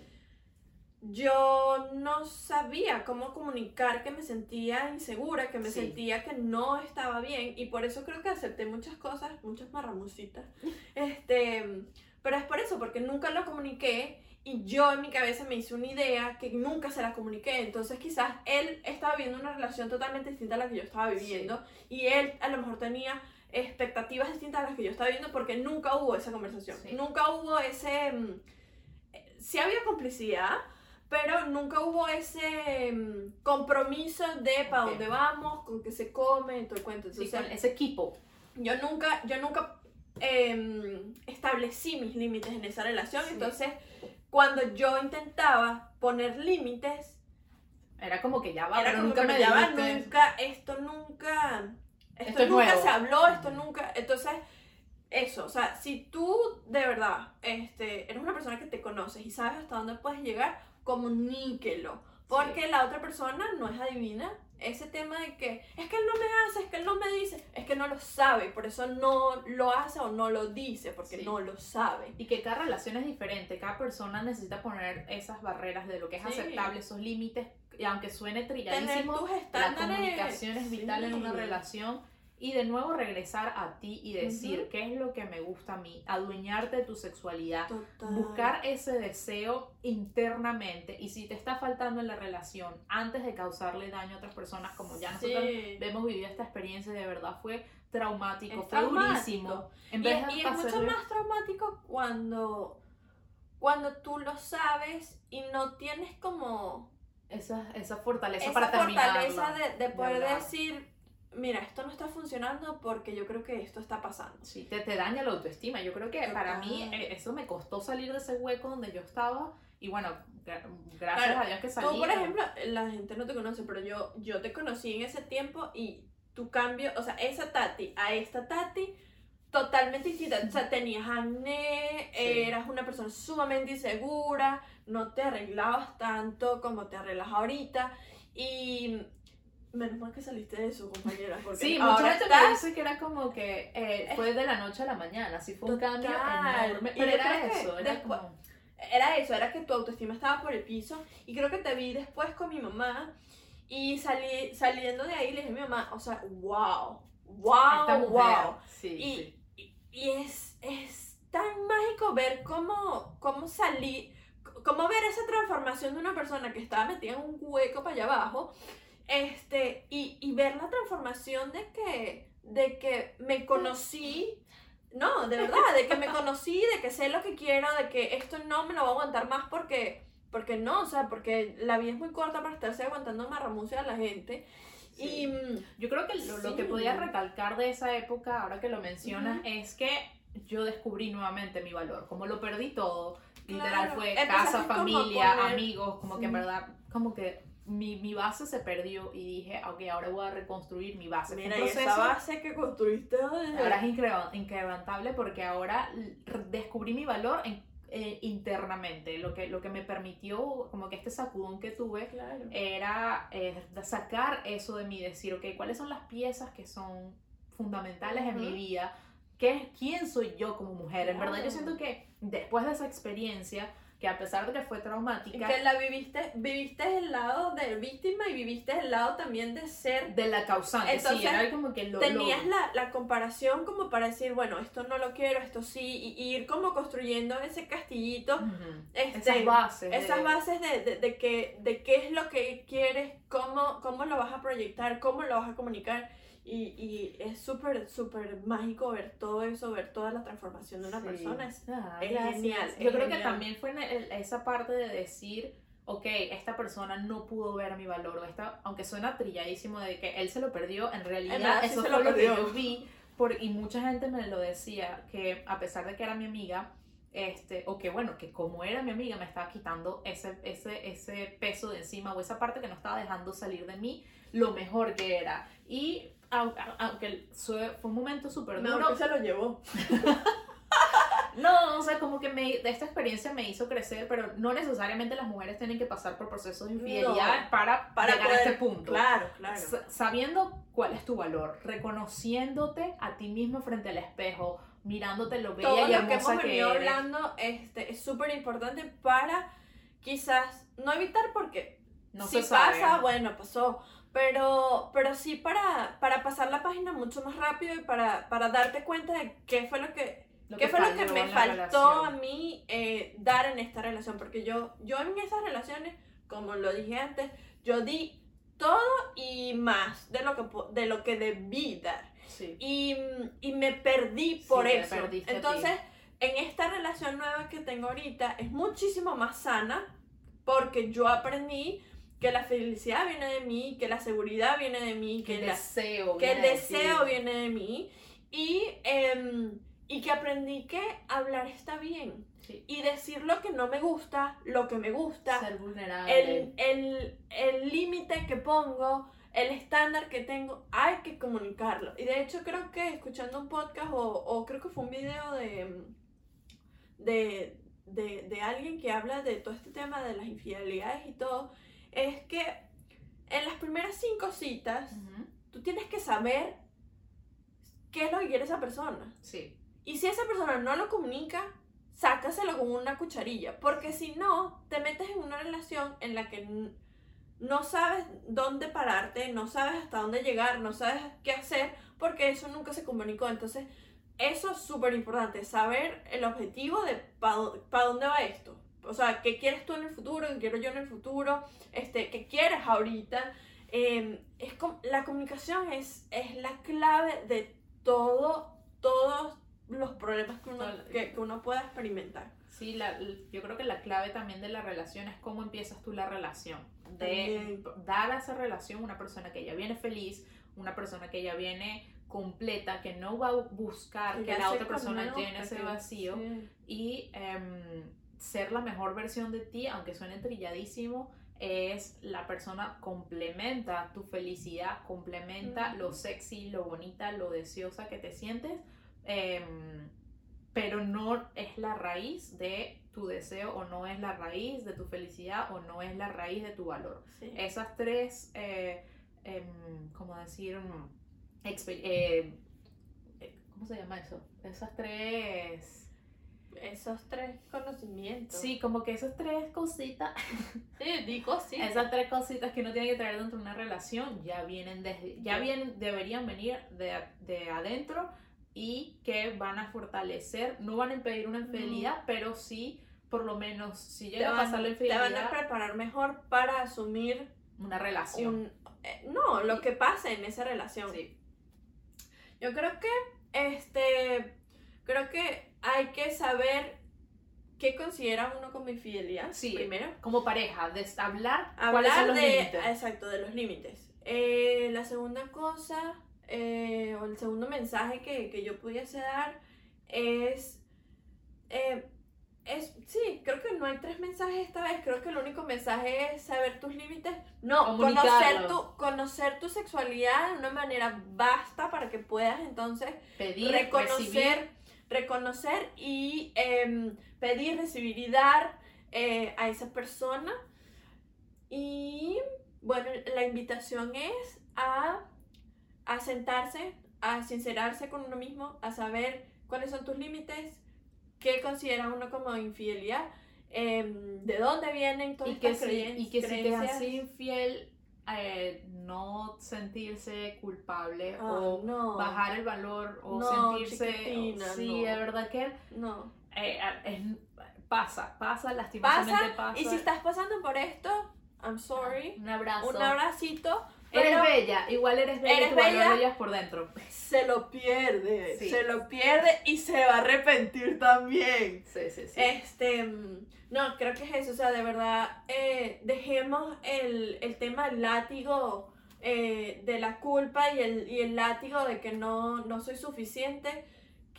yo no sabía cómo comunicar que me sentía insegura, que me Sí. sentía que no estaba bien y por eso creo que acepté muchas cosas, muchas marramucitas. [laughs] Este, pero es por eso, porque nunca lo comuniqué y yo en mi cabeza me hice una idea que nunca se la comuniqué. Entonces quizás él estaba viviendo una relación totalmente distinta a la que yo estaba viviendo y él a lo mejor tenía expectativas distintas a las que yo estaba viviendo porque nunca hubo esa conversación. Sí. Nunca hubo ese... mm, eh, Sí había complicidad, pero nunca hubo ese mm, compromiso de para dónde vamos, con qué se come, todo el cuento. Sí, Entonces, con ese equipo. yo nunca, yo nunca em, establecí mis límites en esa relación. Sí. Entonces, cuando yo intentaba poner límites, Era como que ya va, era pero nunca me "Ya va, dijiste". nunca, esto nunca, esto, Esto es nunca nuevo. se habló, esto nunca, entonces, eso, o sea, si tú de verdad, este, eres una persona que te conoces y sabes hasta dónde puedes llegar, comuníquelo, porque la otra persona no es adivina. Ese tema de que es que él no me hace, es que él no me dice, es que no lo sabe, por eso no lo hace o no lo dice, porque Sí. no lo sabe. Y que cada relación es diferente, cada persona necesita poner esas barreras de lo que es Sí. aceptable, esos límites, y aunque suene trilladísimo, la comunicación es vital en una relación. Y de nuevo regresar a ti y decir qué es lo que me gusta a mí, adueñarte de tu sexualidad, Total. buscar ese deseo internamente y si te está faltando en la relación antes de causarle daño a otras personas, como ya nosotros Sí. hemos vivido esta experiencia de verdad fue traumático, Es fue traumático. durísimo. En Y, vez es- de y es mucho más traumático cuando, cuando tú lo sabes y no tienes como esa, esa fortaleza esa para terminar. fortaleza de, de poder decir, mira, esto no está funcionando porque yo creo que esto está pasando. Sí, te, te daña la autoestima. Yo creo que para mí Total. eh, eso me costó salir de ese hueco donde yo estaba. Y bueno, gra- gracias Claro, a Dios que salí. Tú, por ejemplo, la gente no te conoce, pero yo, yo te conocí en ese tiempo y tu cambio, o sea, esa Tati a esta Tati, totalmente distinta. O sea, tenías acné, Sí. eras una persona sumamente insegura, no te arreglabas tanto como te arreglas ahorita. Y menos mal que saliste de eso, compañera, porque Sí, ahora mucha gente me dice que era como que eh, fue de la noche a la mañana, así fue un cambio enorme. Pero era eso, era después- como. Era eso, era que tu autoestima estaba por el piso. Y creo que te vi después con mi mamá. Y salí, saliendo de ahí le dije a mi mamá, o sea, wow, wow, wow. Sí, Y, sí. y, y es, es tan mágico ver cómo, cómo salí, cómo ver esa transformación de una persona que estaba metida en un hueco para allá abajo. Este, y, y ver la transformación de que, de que me conocí, no, de verdad, de que me [laughs] conocí, de que sé lo que quiero, de que esto no me lo voy a aguantar más porque, porque no, o sea, porque la vida es muy corta para estarse aguantando marramucia a la gente. Sí. Y mm, Yo creo que lo, lo que Sí. podía recalcar de esa época, ahora que lo mencionas, es que yo descubrí nuevamente mi valor. Como lo perdí todo, literal Claro. fue Empezaste casa, familia, poner- amigos, como que en Sí. verdad, como que mi, mi base se perdió y dije, ok, ahora voy a reconstruir mi base. Mira, y esa base que construiste desde- Ahora es incrementable porque ahora descubrí mi valor en- eh, internamente, lo que, lo que me permitió, como que este sacudón que tuve, Claro. era eh, sacar eso de mí, decir, ok, ¿cuáles son las piezas que son fundamentales en mi vida? ¿Qué, ¿Quién soy yo como mujer? En verdad yo siento que después de esa experiencia, que a pesar de que fue traumática, que la viviste, viviste el lado de víctima y viviste el lado también de ser. de la causante, sí, Entonces, era como que lo... Tenías lo- la, la comparación como para decir, bueno, esto no lo quiero, esto sí, y, y ir como construyendo ese castillito, este, Esas bases. de- esas bases de, de, de que, de qué es lo que quieres, cómo, cómo lo vas a proyectar, cómo lo vas a comunicar. Y, y es súper, súper mágico ver todo eso, ver toda la transformación de una Sí. persona. Es, Ah, es genial, Yo creo que también fue en el- esa parte de decir, ok, esta persona no pudo ver mi valor, o esta, aunque suena trilladísimo de que él se lo perdió, en realidad En verdad, sí eso fue lo lo que yo vi, por, y mucha gente me lo decía, que a pesar de que era mi amiga, este, o que bueno, que como era mi amiga me estaba quitando ese, ese, ese peso de encima o esa parte que no estaba dejando salir de mí lo mejor que era. Y au- au- aunque fue un momento súper no, duro, que se lo llevó. [laughs] no, o sea, como que me, esta experiencia me hizo crecer, pero no necesariamente las mujeres tienen que pasar por procesos de infidelidad No, para, para llegar poder- a este punto. Claro, claro. Sa- Sabiendo cuál es tu valor, reconociéndote a ti mismo frente al espejo, mirándote lo bella todo y lo que hemos que, venido hablando este, es súper importante para quizás no evitar porque No si sabe. pasa, bueno, pasó. Pero, pero sí para, para pasar la página mucho más rápido y para, para darte cuenta de qué fue lo que, Lo qué fue lo que me faltó a mí eh, dar en esta relación. Porque yo, yo en esas relaciones, como lo dije antes, yo di todo y más de lo que, de lo que debí dar. Sí. Y, y me perdí por te eso. Entonces, en esta relación nueva que tengo ahorita es muchísimo más sana porque yo aprendí que la felicidad viene de mí, que la seguridad viene de mí, Que que, el la- deseo. que el viene de deseo ti. viene de mí y, em, y que aprendí que hablar está bien Sí. y decir lo que no me gusta, lo que me gusta, Ser vulnerable. el el- el límite que pongo, el estándar que tengo, hay que comunicarlo. Y de hecho creo que escuchando un podcast o, o creo que fue un video de, de, de, de alguien que habla de todo este tema de las infidelidades y todo, es que en las primeras cinco citas tú tienes que saber qué es lo que quiere esa persona. Sí. Y si esa persona no lo comunica, sácaselo con una cucharilla. Porque si no, te metes en una relación en la que no sabes dónde pararte, no sabes hasta dónde llegar, no sabes qué hacer, porque eso nunca se comunicó. Entonces, eso es súper importante, saber el objetivo de para dónde va esto. O sea, ¿qué quieres tú en el futuro? ¿Qué quiero yo en el futuro? Este, ¿Qué quieres ahorita? Eh, es la comunicación es, es la clave de todo, todos los problemas que uno, que, que uno pueda experimentar. Sí, la- yo creo que la clave también de la relación es cómo empiezas tú la relación. De dar a esa relación una persona que ya viene feliz, una persona que ya viene completa, que no va a buscar que, la otra persona llene ese vacío sí. y em, ser la mejor versión de ti, aunque suene trilladísimo, es la persona complementa tu felicidad, complementa lo sexy, lo bonita, lo deseosa que te sientes, em, pero no es la raíz de tu deseo o no es la raíz de tu felicidad o no es la raíz de tu valor. Sí. Esas tres, eh, em, ¿cómo decir? Mm, eh, ¿Cómo se llama eso? Esas tres... Esos tres conocimientos. Sí, como que esas tres cositas, Sí, digo sí. esas tres cositas que uno tiene que traer dentro de una relación ya vienen desde, ya vienen, deberían venir de, de adentro y que van a fortalecer, no van a impedir una infidelidad, pero sí, por lo menos, si te llega a van, pasar la te infidelidad, van a preparar mejor para asumir una relación. un... eh, no, lo que pasa en esa relación. Sí. Yo creo que, este, creo que hay que saber qué considera uno como infidelidad. Sí. Primero. Como pareja, de hablar, cuáles son Hablar los de, límites. exacto, de los límites. Eh, la segunda cosa, eh, o el segundo mensaje que, que yo pudiese dar es, eh, es, sí, creo que no hay tres mensajes esta vez, creo que el único mensaje es saber tus límites. No, conocer tu, conocer tu sexualidad de una manera basta para que puedas entonces Pedir, reconocer, recibir, reconocer y em, pedir, recibir y dar eh, a esa persona. Y bueno, la invitación es a, a sentarse, a sincerarse con uno mismo, a saber cuáles son tus límites, qué considera uno como infidelidad, em, de dónde vienen todas y que, estas si, creen- y que si te creencias. así infiel, eh, no sentirse culpable Ah, o no, bajar el valor o No, sentirse chiquitina, sí no. de verdad que no. eh, es- pasa pasa lastimosamente pasa, Y si estás pasando por esto, I'm sorry. un abrazo Un abracito. Eres pero bella igual eres bella Eres tu valor bella. por dentro se lo pierde. Sí. Se lo pierde y se va a arrepentir también. sí sí sí Este. mm, No, creo que es eso. O sea, de verdad, eh, dejemos el, el tema del látigo eh, de la culpa y el, y el látigo de que no, no soy suficiente.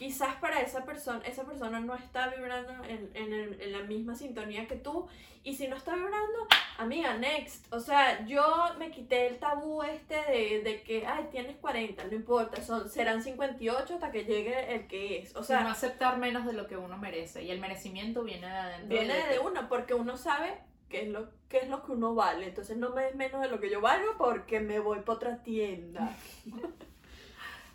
Quizás para esa persona, esa persona no está vibrando en, en, el- en la misma sintonía que tú. Y si no está vibrando, amiga, next. O sea, yo me quité el tabú este de, de que, ay, tienes 40, no importa, son, serán 58 hasta que llegue el que es. O sea, no aceptar menos de lo que uno merece y el merecimiento viene de adentro viene de de uno, porque uno sabe qué es lo, qué es lo que uno vale. Entonces no me des menos de lo que yo valgo porque me voy para otra tienda. [laughs]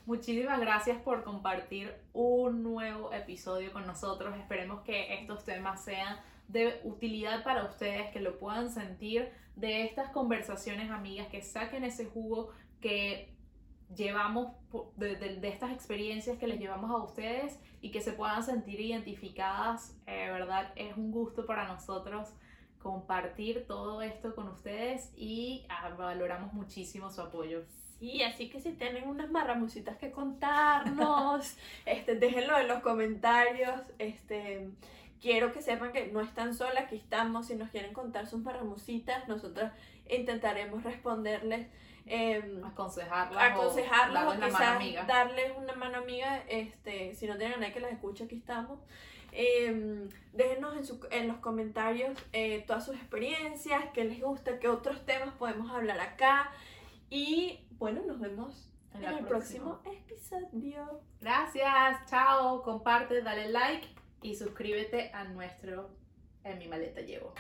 Muchísimas gracias por compartir un nuevo episodio con nosotros. Esperemos que estos temas sean de utilidad para ustedes, que lo puedan sentir de estas conversaciones amigas, que saquen ese jugo que llevamos de, de, estas experiencias que les llevamos a ustedes y que se puedan sentir identificadas, eh, ¿verdad? Es un gusto para nosotros compartir todo esto con ustedes y ah, valoramos muchísimo su apoyo. Sí, así que si tienen unas marramucitas que contarnos, [laughs] este, déjenlo en los comentarios. Este, quiero que sepan que no están solas, aquí estamos. Si nos quieren contar sus marramucitas, nosotros intentaremos responderles. Eh, aconsejarlas, aconsejarlas o, quizás darles una mano amiga. Este, si no tienen nadie que las escuche, aquí estamos. Eh, déjenos en, su, en, los comentarios eh, todas sus experiencias, qué les gusta, qué otros temas podemos hablar acá. Y bueno, nos vemos en, el próximo. episodio. Gracias, chao, comparte, dale like y suscríbete a nuestro En mi maleta llevo.